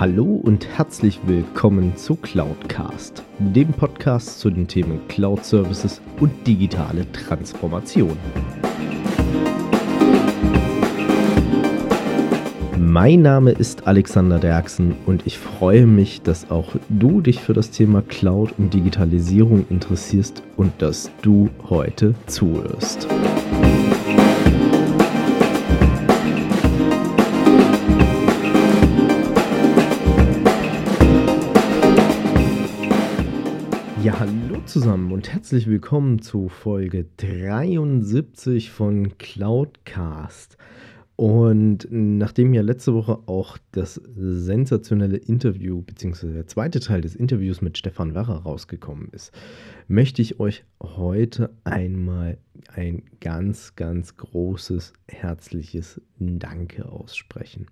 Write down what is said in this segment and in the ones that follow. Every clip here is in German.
Hallo und herzlich willkommen zu Cloudcast, dem Podcast zu den Themen Cloud Services und digitale Transformation. Mein Name ist Alexander Derksen und ich freue mich, dass auch du dich für das Thema Cloud und Digitalisierung interessierst und dass du heute zuhörst. Ja, hallo zusammen und herzlich willkommen zu Folge 73 von Cloudcast. Und nachdem ja letzte Woche auch das sensationelle Interview, beziehungsweise der zweite Teil des Interviews mit Stefan Werrer rausgekommen ist, möchte ich euch heute einmal ein ganz, ganz großes, herzliches Danke aussprechen.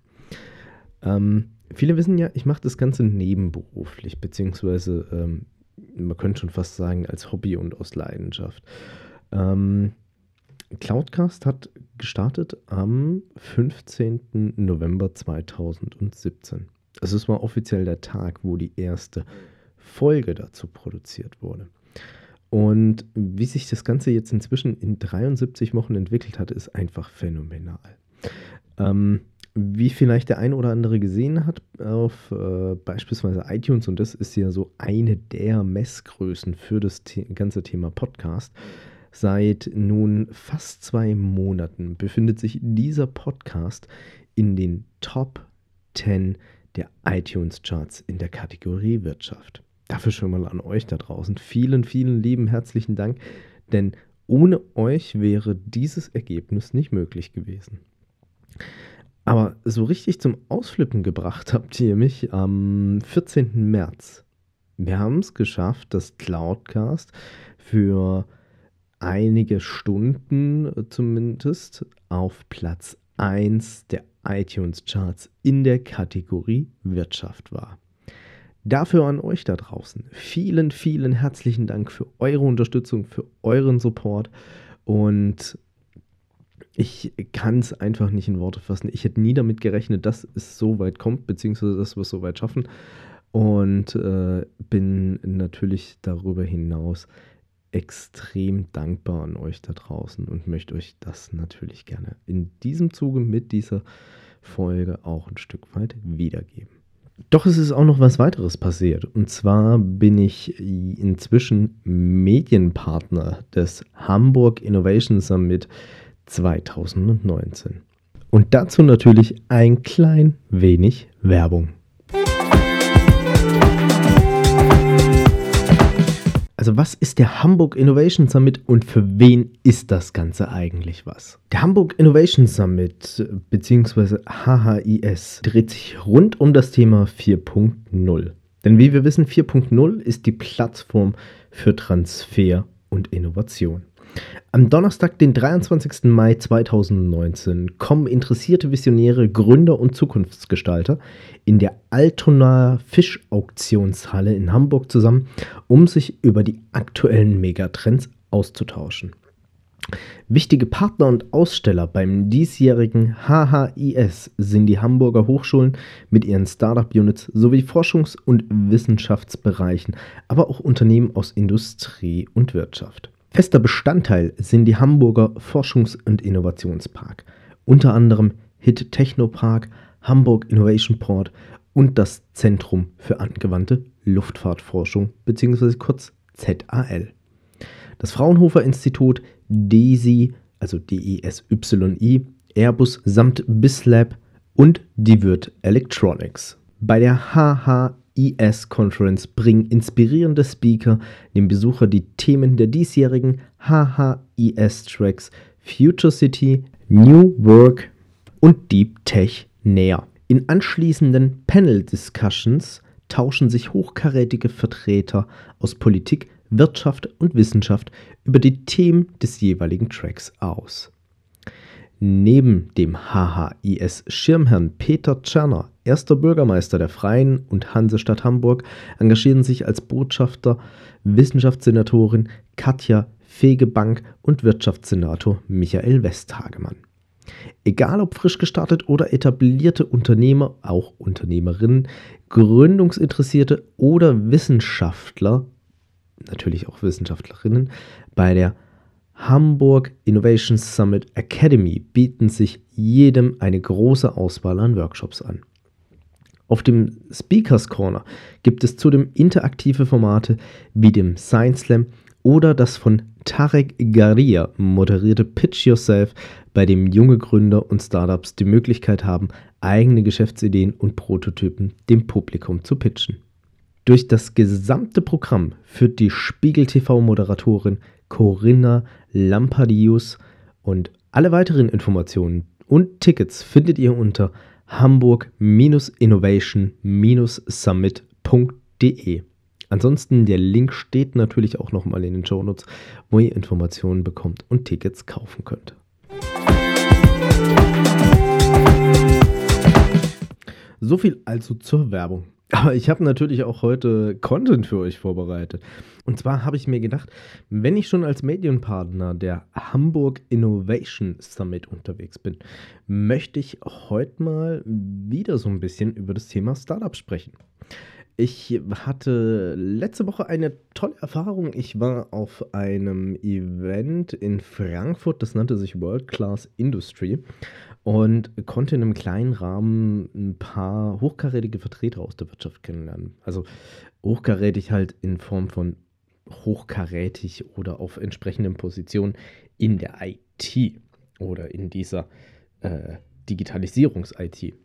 Ähm, viele wissen ja, ich mache das Ganze nebenberuflich, beziehungsweise ähm, man könnte schon fast sagen, als Hobby und aus Leidenschaft. Ähm, Cloudcast hat gestartet am 15. November 2017. Also es war offiziell der Tag, wo die erste Folge dazu produziert wurde. Und wie sich das Ganze jetzt inzwischen in 73 Wochen entwickelt hat, ist einfach phänomenal. Ähm, wie vielleicht der ein oder andere gesehen hat auf äh, beispielsweise iTunes, und das ist ja so eine der Messgrößen für das The ganze Thema Podcast, seit nun fast zwei Monaten befindet sich dieser Podcast in den Top 10 der iTunes-Charts in der Kategorie Wirtschaft. Dafür schon mal an euch da draußen. Vielen, vielen lieben herzlichen Dank, denn ohne euch wäre dieses Ergebnis nicht möglich gewesen. Aber so richtig zum Ausflippen gebracht habt ihr mich am 14. März. Wir haben es geschafft, dass Cloudcast für einige Stunden zumindest auf Platz 1 der iTunes-Charts in der Kategorie Wirtschaft war. Dafür an euch da draußen vielen, vielen herzlichen Dank für eure Unterstützung, für euren Support und ich kann es einfach nicht in Worte fassen. Ich hätte nie damit gerechnet, dass es so weit kommt, beziehungsweise dass wir es so weit schaffen. Und äh, bin natürlich darüber hinaus extrem dankbar an euch da draußen und möchte euch das natürlich gerne in diesem Zuge mit dieser Folge auch ein Stück weit wiedergeben. Doch es ist auch noch was weiteres passiert. Und zwar bin ich inzwischen Medienpartner des Hamburg Innovation Summit 2019. Und dazu natürlich ein klein wenig Werbung. Also was ist der Hamburg Innovation Summit und für wen ist das Ganze eigentlich was? Der Hamburg Innovation Summit bzw. HHIS dreht sich rund um das Thema 4.0. Denn wie wir wissen, 4.0 ist die Plattform für Transfer und Innovation. Am Donnerstag, den 23. Mai 2019, kommen interessierte Visionäre, Gründer und Zukunftsgestalter in der Altonaer Fischauktionshalle in Hamburg zusammen, um sich über die aktuellen Megatrends auszutauschen. Wichtige Partner und Aussteller beim diesjährigen HHIS sind die Hamburger Hochschulen mit ihren Startup-Units sowie Forschungs- und Wissenschaftsbereichen, aber auch Unternehmen aus Industrie und Wirtschaft. Fester Bestandteil sind die Hamburger Forschungs- und Innovationspark, unter anderem HIT Technopark, Hamburg Innovation Port und das Zentrum für angewandte Luftfahrtforschung bzw. kurz ZAL. Das Fraunhofer Institut, DESY, also DESYI, Airbus samt BISLab und die Wirt Electronics. Bei der HH IS Conference bringen inspirierende Speaker dem Besucher die Themen der diesjährigen HHIS Tracks Future City, New Work und Deep Tech näher. In anschließenden Panel Discussions tauschen sich hochkarätige Vertreter aus Politik, Wirtschaft und Wissenschaft über die Themen des jeweiligen Tracks aus. Neben dem HHIS-Schirmherrn Peter Tscherner, erster Bürgermeister der Freien und Hansestadt Hamburg, engagieren sich als Botschafter Wissenschaftssenatorin Katja Fegebank und Wirtschaftssenator Michael Westhagemann. Egal ob frisch gestartet oder etablierte Unternehmer, auch Unternehmerinnen, Gründungsinteressierte oder Wissenschaftler, natürlich auch Wissenschaftlerinnen, bei der Hamburg Innovation Summit Academy bieten sich jedem eine große Auswahl an Workshops an. Auf dem Speakers Corner gibt es zudem interaktive Formate wie dem Science Slam oder das von Tarek Garia moderierte Pitch Yourself, bei dem junge Gründer und Startups die Möglichkeit haben, eigene Geschäftsideen und Prototypen dem Publikum zu pitchen. Durch das gesamte Programm führt die Spiegel TV-Moderatorin Corinna Lampadius und alle weiteren Informationen und Tickets findet ihr unter hamburg-innovation-summit.de. Ansonsten der Link steht natürlich auch nochmal in den Show Notes, wo ihr Informationen bekommt und Tickets kaufen könnt. So viel also zur Werbung. Aber ich habe natürlich auch heute Content für euch vorbereitet. Und zwar habe ich mir gedacht, wenn ich schon als Medienpartner der Hamburg Innovation Summit unterwegs bin, möchte ich heute mal wieder so ein bisschen über das Thema Startup sprechen. Ich hatte letzte Woche eine tolle Erfahrung. Ich war auf einem Event in Frankfurt, das nannte sich World Class Industry und konnte in einem kleinen Rahmen ein paar hochkarätige Vertreter aus der Wirtschaft kennenlernen. Also hochkarätig halt in Form von hochkarätig oder auf entsprechenden Positionen in der IT oder in dieser äh, Digitalisierungs-IT.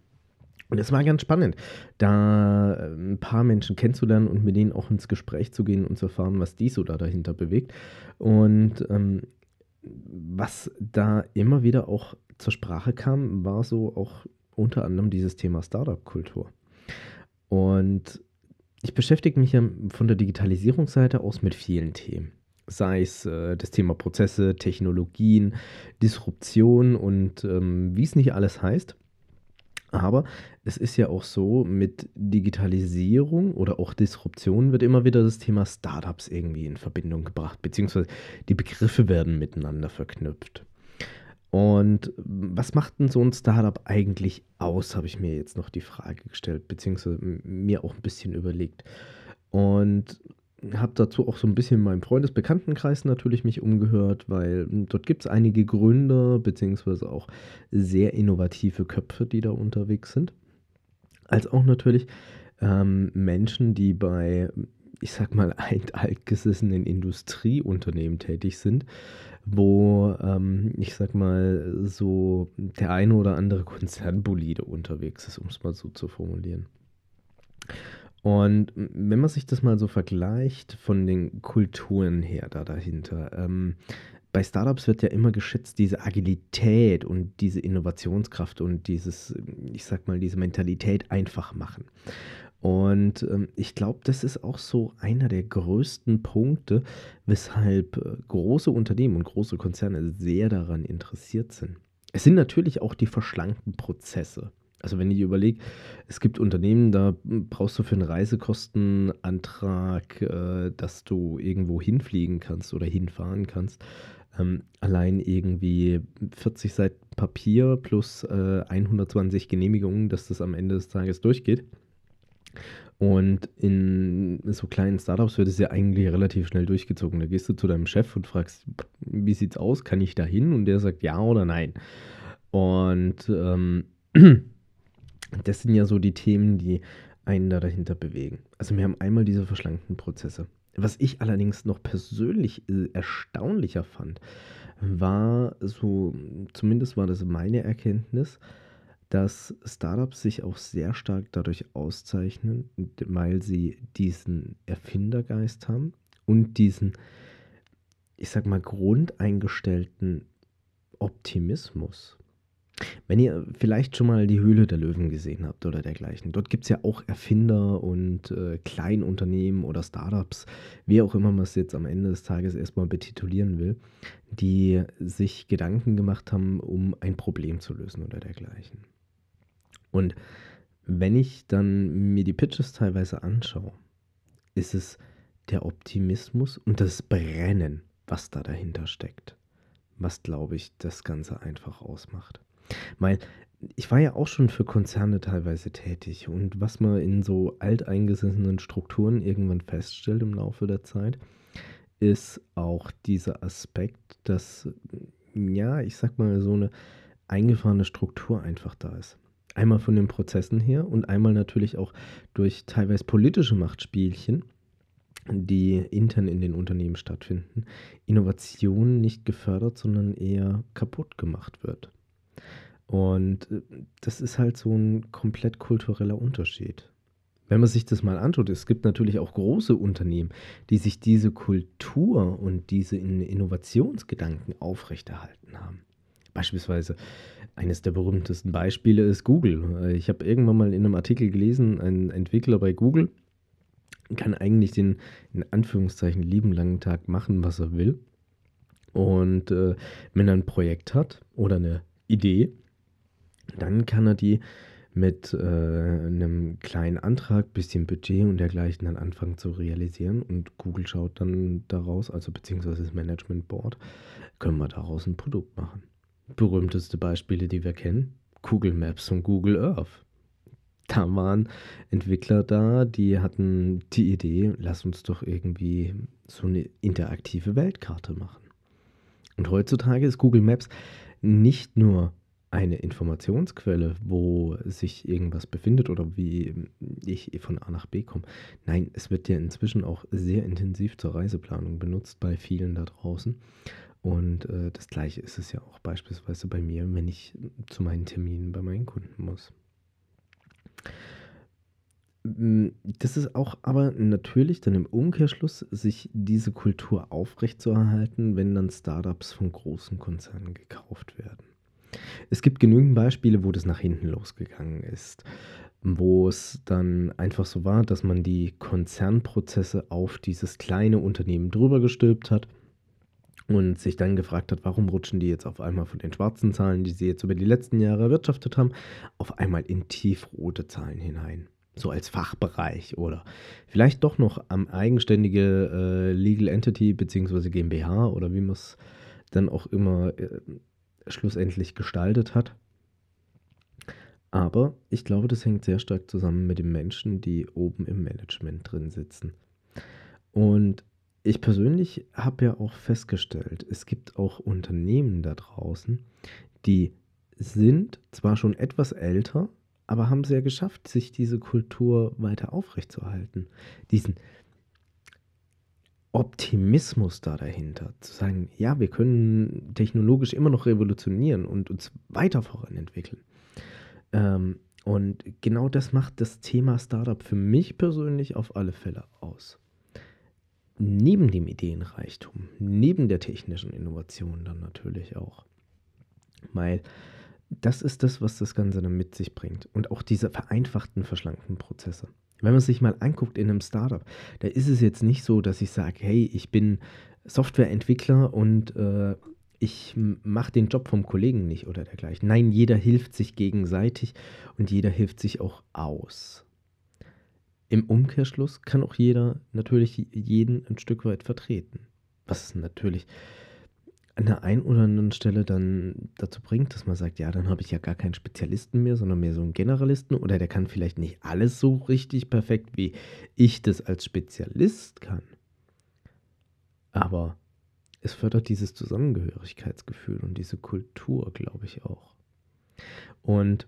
Und es war ganz spannend, da äh, ein paar Menschen kennenzulernen und mit denen auch ins Gespräch zu gehen und zu erfahren, was die so da dahinter bewegt. Und ähm, was da immer wieder auch zur Sprache kam, war so auch unter anderem dieses Thema Startup-Kultur. Und ich beschäftige mich ja von der Digitalisierungsseite aus mit vielen Themen. Sei es äh, das Thema Prozesse, Technologien, Disruption und ähm, wie es nicht alles heißt. Aber es ist ja auch so, mit Digitalisierung oder auch Disruption wird immer wieder das Thema Startups irgendwie in Verbindung gebracht, beziehungsweise die Begriffe werden miteinander verknüpft. Und was macht denn so ein Startup eigentlich aus, habe ich mir jetzt noch die Frage gestellt, beziehungsweise mir auch ein bisschen überlegt. Und habe dazu auch so ein bisschen in meinem Freundesbekanntenkreis natürlich mich umgehört, weil hm, dort gibt es einige Gründer beziehungsweise auch sehr innovative Köpfe, die da unterwegs sind. Als auch natürlich ähm, Menschen, die bei, ich sag mal, altgesessenen Industrieunternehmen tätig sind, wo, ähm, ich sag mal, so der eine oder andere Konzernbolide unterwegs ist, um es mal so zu formulieren. Und wenn man sich das mal so vergleicht von den Kulturen her da dahinter, ähm, bei Startups wird ja immer geschätzt diese Agilität und diese Innovationskraft und dieses, ich sag mal, diese Mentalität einfach machen. Und ähm, ich glaube, das ist auch so einer der größten Punkte, weshalb äh, große Unternehmen und große Konzerne sehr daran interessiert sind. Es sind natürlich auch die verschlankten Prozesse. Also wenn ich überlege, es gibt Unternehmen, da brauchst du für einen Reisekostenantrag, äh, dass du irgendwo hinfliegen kannst oder hinfahren kannst, ähm, allein irgendwie 40 Seiten Papier plus äh, 120 Genehmigungen, dass das am Ende des Tages durchgeht. Und in so kleinen Startups wird es ja eigentlich relativ schnell durchgezogen. Da gehst du zu deinem Chef und fragst, wie sieht's aus, kann ich da hin? Und der sagt ja oder nein. Und ähm, Das sind ja so die Themen, die einen da dahinter bewegen. Also wir haben einmal diese verschlankten Prozesse. Was ich allerdings noch persönlich äh, erstaunlicher fand, war so, zumindest war das meine Erkenntnis, dass Startups sich auch sehr stark dadurch auszeichnen, weil sie diesen Erfindergeist haben und diesen, ich sag mal, grundeingestellten Optimismus. Wenn ihr vielleicht schon mal die Höhle der Löwen gesehen habt oder dergleichen, dort gibt es ja auch Erfinder und äh, Kleinunternehmen oder Startups, wie auch immer man es jetzt am Ende des Tages erstmal betitulieren will, die sich Gedanken gemacht haben, um ein Problem zu lösen oder dergleichen. Und wenn ich dann mir die Pitches teilweise anschaue, ist es der Optimismus und das Brennen, was da dahinter steckt, was, glaube ich, das Ganze einfach ausmacht. Weil ich war ja auch schon für Konzerne teilweise tätig und was man in so alteingesessenen Strukturen irgendwann feststellt im Laufe der Zeit, ist auch dieser Aspekt, dass, ja, ich sag mal, so eine eingefahrene Struktur einfach da ist. Einmal von den Prozessen her und einmal natürlich auch durch teilweise politische Machtspielchen, die intern in den Unternehmen stattfinden, Innovation nicht gefördert, sondern eher kaputt gemacht wird. Und äh, das ist halt so ein komplett kultureller Unterschied. Wenn man sich das mal antut, es gibt natürlich auch große Unternehmen, die sich diese Kultur und diese Innovationsgedanken aufrechterhalten haben. Beispielsweise eines der berühmtesten Beispiele ist Google. Ich habe irgendwann mal in einem Artikel gelesen, ein Entwickler bei Google kann eigentlich den in Anführungszeichen lieben langen Tag machen, was er will. Und äh, wenn er ein Projekt hat oder eine Idee, dann kann er die mit äh, einem kleinen Antrag, bisschen Budget und dergleichen dann anfangen zu realisieren. Und Google schaut dann daraus, also beziehungsweise das Management Board, können wir daraus ein Produkt machen. Berühmteste Beispiele, die wir kennen, Google Maps und Google Earth. Da waren Entwickler da, die hatten die Idee, lass uns doch irgendwie so eine interaktive Weltkarte machen. Und heutzutage ist Google Maps nicht nur eine Informationsquelle, wo sich irgendwas befindet oder wie ich von A nach B komme. Nein, es wird ja inzwischen auch sehr intensiv zur Reiseplanung benutzt bei vielen da draußen. Und äh, das gleiche ist es ja auch beispielsweise bei mir, wenn ich zu meinen Terminen bei meinen Kunden muss. Das ist auch aber natürlich dann im Umkehrschluss, sich diese Kultur aufrechtzuerhalten, wenn dann Startups von großen Konzernen gekauft werden. Es gibt genügend Beispiele, wo das nach hinten losgegangen ist, wo es dann einfach so war, dass man die Konzernprozesse auf dieses kleine Unternehmen drüber gestülpt hat und sich dann gefragt hat, warum rutschen die jetzt auf einmal von den schwarzen Zahlen, die sie jetzt über die letzten Jahre erwirtschaftet haben, auf einmal in tiefrote Zahlen hinein. So als Fachbereich oder vielleicht doch noch am eigenständige äh, Legal Entity bzw. GmbH oder wie man es dann auch immer äh, schlussendlich gestaltet hat. Aber ich glaube, das hängt sehr stark zusammen mit den Menschen, die oben im Management drin sitzen. Und ich persönlich habe ja auch festgestellt, es gibt auch Unternehmen da draußen, die sind zwar schon etwas älter, aber haben es ja geschafft, sich diese Kultur weiter aufrechtzuerhalten. Diesen, Optimismus da dahinter, zu sagen, ja, wir können technologisch immer noch revolutionieren und uns weiter voranentwickeln. Ähm, und genau das macht das Thema Startup für mich persönlich auf alle Fälle aus. Neben dem Ideenreichtum, neben der technischen Innovation dann natürlich auch. Weil das ist das, was das Ganze dann mit sich bringt. Und auch diese vereinfachten, verschlankten Prozesse. Wenn man sich mal anguckt in einem Startup, da ist es jetzt nicht so, dass ich sage, hey, ich bin Softwareentwickler und äh, ich mache den Job vom Kollegen nicht oder dergleichen. Nein, jeder hilft sich gegenseitig und jeder hilft sich auch aus. Im Umkehrschluss kann auch jeder natürlich jeden ein Stück weit vertreten. Was natürlich an der einen oder anderen Stelle dann dazu bringt, dass man sagt, ja, dann habe ich ja gar keinen Spezialisten mehr, sondern mehr so einen Generalisten oder der kann vielleicht nicht alles so richtig perfekt, wie ich das als Spezialist kann. Aber es fördert dieses Zusammengehörigkeitsgefühl und diese Kultur, glaube ich auch. Und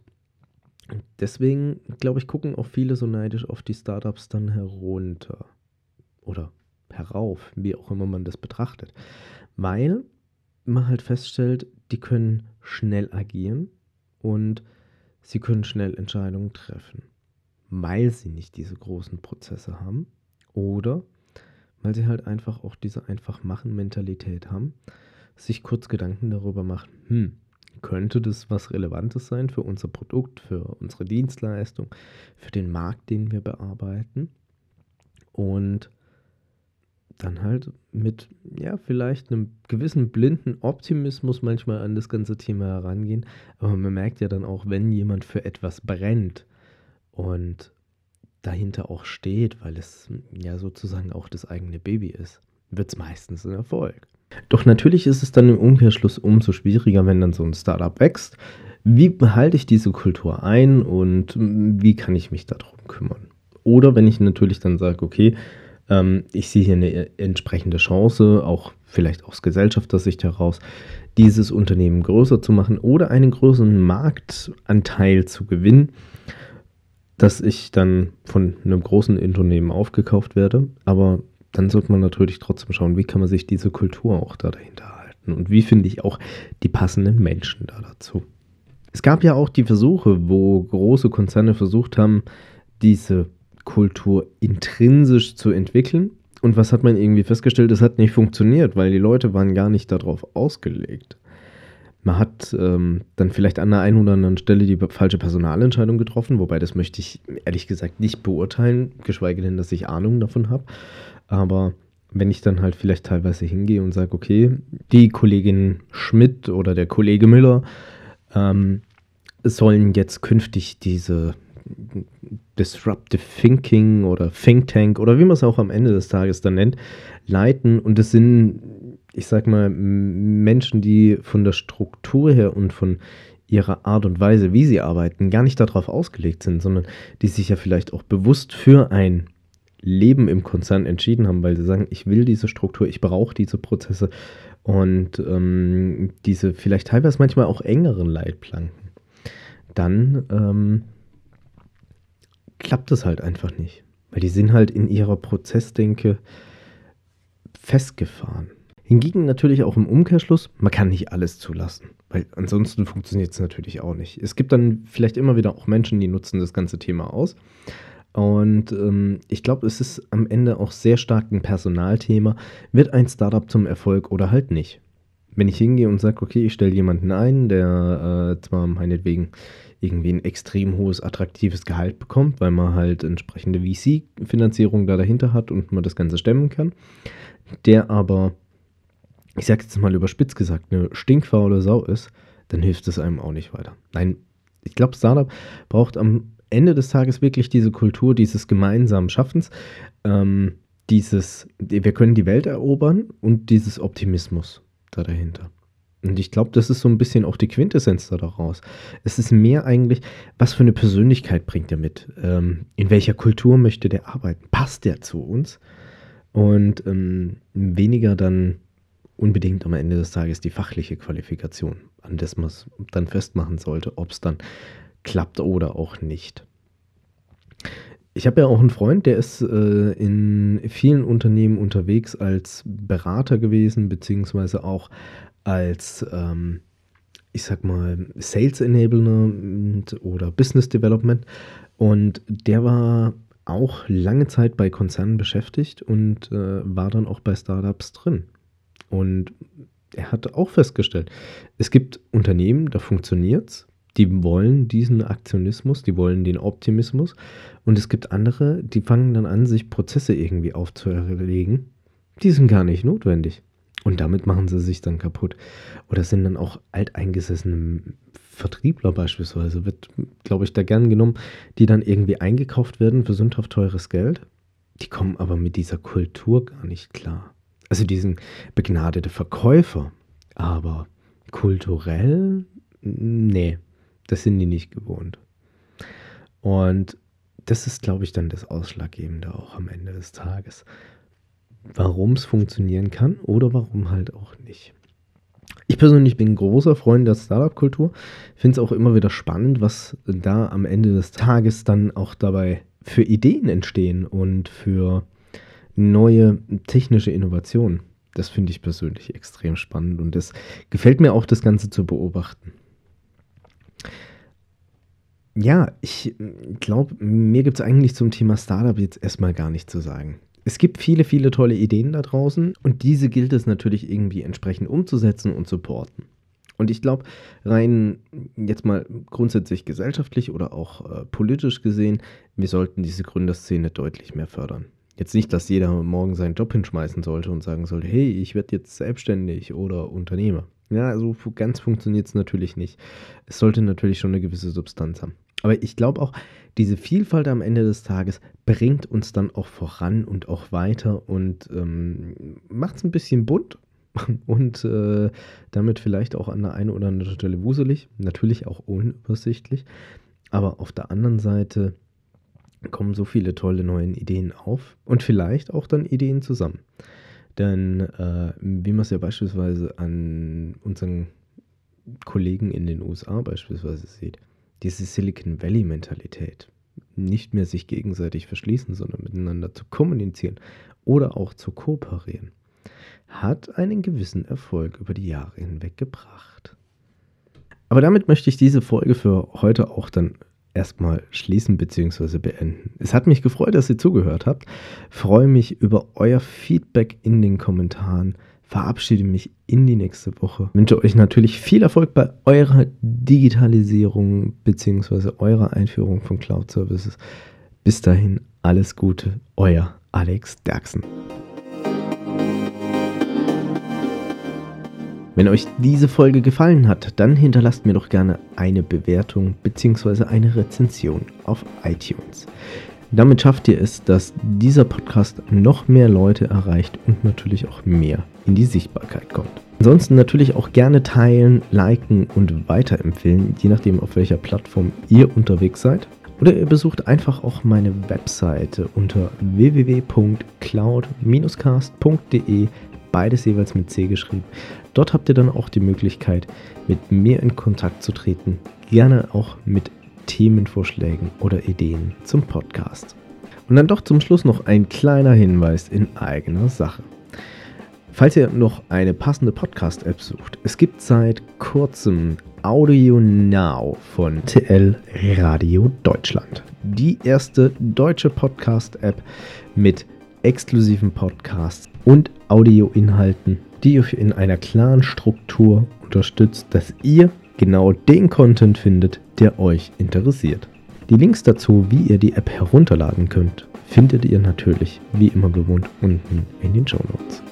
deswegen, glaube ich, gucken auch viele so neidisch auf die Startups dann herunter oder herauf, wie auch immer man das betrachtet. Weil man halt feststellt, die können schnell agieren und sie können schnell Entscheidungen treffen, weil sie nicht diese großen Prozesse haben oder weil sie halt einfach auch diese einfach machen Mentalität haben, sich kurz Gedanken darüber machen, hm, könnte das was Relevantes sein für unser Produkt, für unsere Dienstleistung, für den Markt, den wir bearbeiten? Und dann halt mit, ja, vielleicht einem gewissen blinden Optimismus manchmal an das ganze Thema herangehen. Aber man merkt ja dann auch, wenn jemand für etwas brennt und dahinter auch steht, weil es ja sozusagen auch das eigene Baby ist, wird es meistens ein Erfolg. Doch natürlich ist es dann im Umkehrschluss umso schwieriger, wenn dann so ein Startup wächst. Wie behalte ich diese Kultur ein und wie kann ich mich darum kümmern? Oder wenn ich natürlich dann sage, okay, ähm, ich sehe hier eine entsprechende Chance, auch vielleicht aus Gesellschaftersicht heraus, dieses Unternehmen größer zu machen oder einen größeren Marktanteil zu gewinnen, dass ich dann von einem großen Unternehmen aufgekauft werde. Aber dann sollte man natürlich trotzdem schauen, wie kann man sich diese Kultur auch da dahinter halten und wie finde ich auch die passenden Menschen da dazu. Es gab ja auch die Versuche, wo große Konzerne versucht haben, diese Kultur intrinsisch zu entwickeln. Und was hat man irgendwie festgestellt? Es hat nicht funktioniert, weil die Leute waren gar nicht darauf ausgelegt. Man hat ähm, dann vielleicht an der einen oder anderen Stelle die falsche Personalentscheidung getroffen, wobei das möchte ich ehrlich gesagt nicht beurteilen, geschweige denn, dass ich Ahnung davon habe. Aber wenn ich dann halt vielleicht teilweise hingehe und sage, okay, die Kollegin Schmidt oder der Kollege Müller ähm, sollen jetzt künftig diese Disruptive Thinking oder Think Tank oder wie man es auch am Ende des Tages dann nennt, leiten. Und es sind, ich sag mal, Menschen, die von der Struktur her und von ihrer Art und Weise, wie sie arbeiten, gar nicht darauf ausgelegt sind, sondern die sich ja vielleicht auch bewusst für ein Leben im Konzern entschieden haben, weil sie sagen, ich will diese Struktur, ich brauche diese Prozesse und ähm, diese vielleicht teilweise manchmal auch engeren Leitplanken, dann ähm, klappt es halt einfach nicht. Weil die sind halt in ihrer Prozessdenke festgefahren. Hingegen natürlich auch im Umkehrschluss, man kann nicht alles zulassen, weil ansonsten funktioniert es natürlich auch nicht. Es gibt dann vielleicht immer wieder auch Menschen, die nutzen das ganze Thema aus. Und ähm, ich glaube, es ist am Ende auch sehr stark ein Personalthema. Wird ein Startup zum Erfolg oder halt nicht? Wenn ich hingehe und sage, okay, ich stelle jemanden ein, der äh, zwar meinetwegen irgendwie ein extrem hohes, attraktives Gehalt bekommt, weil man halt entsprechende VC-Finanzierung da dahinter hat und man das Ganze stemmen kann, der aber, ich sage jetzt mal überspitzt gesagt, eine stinkfaule Sau ist, dann hilft es einem auch nicht weiter. Nein, ich glaube, Startup braucht am Ende des Tages wirklich diese Kultur dieses gemeinsamen Schaffens, ähm, dieses, wir können die Welt erobern und dieses Optimismus da dahinter. Und ich glaube, das ist so ein bisschen auch die Quintessenz da daraus. Es ist mehr eigentlich, was für eine Persönlichkeit bringt er mit? Ähm, in welcher Kultur möchte der arbeiten? Passt der zu uns? Und ähm, weniger dann unbedingt am Ende des Tages die fachliche Qualifikation, an das man es dann festmachen sollte, ob es dann klappt oder auch nicht. Ich habe ja auch einen Freund, der ist äh, in vielen Unternehmen unterwegs als Berater gewesen, beziehungsweise auch als, ähm, ich sag mal, Sales Enabler oder Business Development. Und der war auch lange Zeit bei Konzernen beschäftigt und äh, war dann auch bei Startups drin. Und er hat auch festgestellt, es gibt Unternehmen, da funktioniert es, die wollen diesen Aktionismus, die wollen den Optimismus. Und es gibt andere, die fangen dann an, sich Prozesse irgendwie aufzuerlegen. Die sind gar nicht notwendig. Und damit machen sie sich dann kaputt. Oder sind dann auch alteingesessene Vertriebler beispielsweise, wird, glaube ich, da gern genommen, die dann irgendwie eingekauft werden für sündhaft teures Geld. Die kommen aber mit dieser Kultur gar nicht klar. Also diesen begnadete Verkäufer. Aber kulturell, nee, das sind die nicht gewohnt. Und das ist, glaube ich, dann das Ausschlaggebende auch am Ende des Tages. Warum es funktionieren kann oder warum halt auch nicht. Ich persönlich bin großer Freund der Startup-Kultur. Finde es auch immer wieder spannend, was da am Ende des Tages dann auch dabei für Ideen entstehen und für neue technische Innovationen. Das finde ich persönlich extrem spannend und es gefällt mir auch, das Ganze zu beobachten. Ja, ich glaube, mir gibt es eigentlich zum Thema Startup jetzt erstmal gar nichts zu sagen. Es gibt viele, viele tolle Ideen da draußen und diese gilt es natürlich irgendwie entsprechend umzusetzen und zu porten. Und ich glaube, rein jetzt mal grundsätzlich gesellschaftlich oder auch äh, politisch gesehen, wir sollten diese Gründerszene deutlich mehr fördern. Jetzt nicht, dass jeder morgen seinen Job hinschmeißen sollte und sagen sollte, hey, ich werde jetzt selbstständig oder Unternehmer. Ja, so ganz funktioniert es natürlich nicht. Es sollte natürlich schon eine gewisse Substanz haben. Aber ich glaube auch, diese Vielfalt am Ende des Tages bringt uns dann auch voran und auch weiter und ähm, macht es ein bisschen bunt und äh, damit vielleicht auch an der einen oder anderen Stelle wuselig, natürlich auch unübersichtlich. Aber auf der anderen Seite kommen so viele tolle neue Ideen auf und vielleicht auch dann Ideen zusammen. Denn äh, wie man es ja beispielsweise an unseren Kollegen in den USA beispielsweise sieht, diese Silicon Valley-Mentalität, nicht mehr sich gegenseitig verschließen, sondern miteinander zu kommunizieren oder auch zu kooperieren, hat einen gewissen Erfolg über die Jahre hinweg gebracht. Aber damit möchte ich diese Folge für heute auch dann erstmal schließen bzw. beenden. Es hat mich gefreut, dass ihr zugehört habt. Freue mich über euer Feedback in den Kommentaren. Verabschiede mich in die nächste Woche. Wünsche euch natürlich viel Erfolg bei eurer Digitalisierung bzw. eurer Einführung von Cloud Services. Bis dahin alles Gute, euer Alex Derksen. Wenn euch diese Folge gefallen hat, dann hinterlasst mir doch gerne eine Bewertung bzw. eine Rezension auf iTunes. Damit schafft ihr es, dass dieser Podcast noch mehr Leute erreicht und natürlich auch mehr in die Sichtbarkeit kommt. Ansonsten natürlich auch gerne teilen, liken und weiterempfehlen, je nachdem auf welcher Plattform ihr unterwegs seid. Oder ihr besucht einfach auch meine Webseite unter www.cloud-cast.de beides jeweils mit C geschrieben. Dort habt ihr dann auch die Möglichkeit, mit mir in Kontakt zu treten, gerne auch mit Themenvorschlägen oder Ideen zum Podcast. Und dann doch zum Schluss noch ein kleiner Hinweis in eigener Sache. Falls ihr noch eine passende Podcast-App sucht, es gibt seit kurzem Audio Now von TL Radio Deutschland. Die erste deutsche Podcast-App mit exklusiven Podcasts und Audioinhalten, die euch in einer klaren Struktur unterstützt, dass ihr genau den Content findet, der euch interessiert. Die Links dazu, wie ihr die App herunterladen könnt, findet ihr natürlich wie immer gewohnt unten in den Show Notes.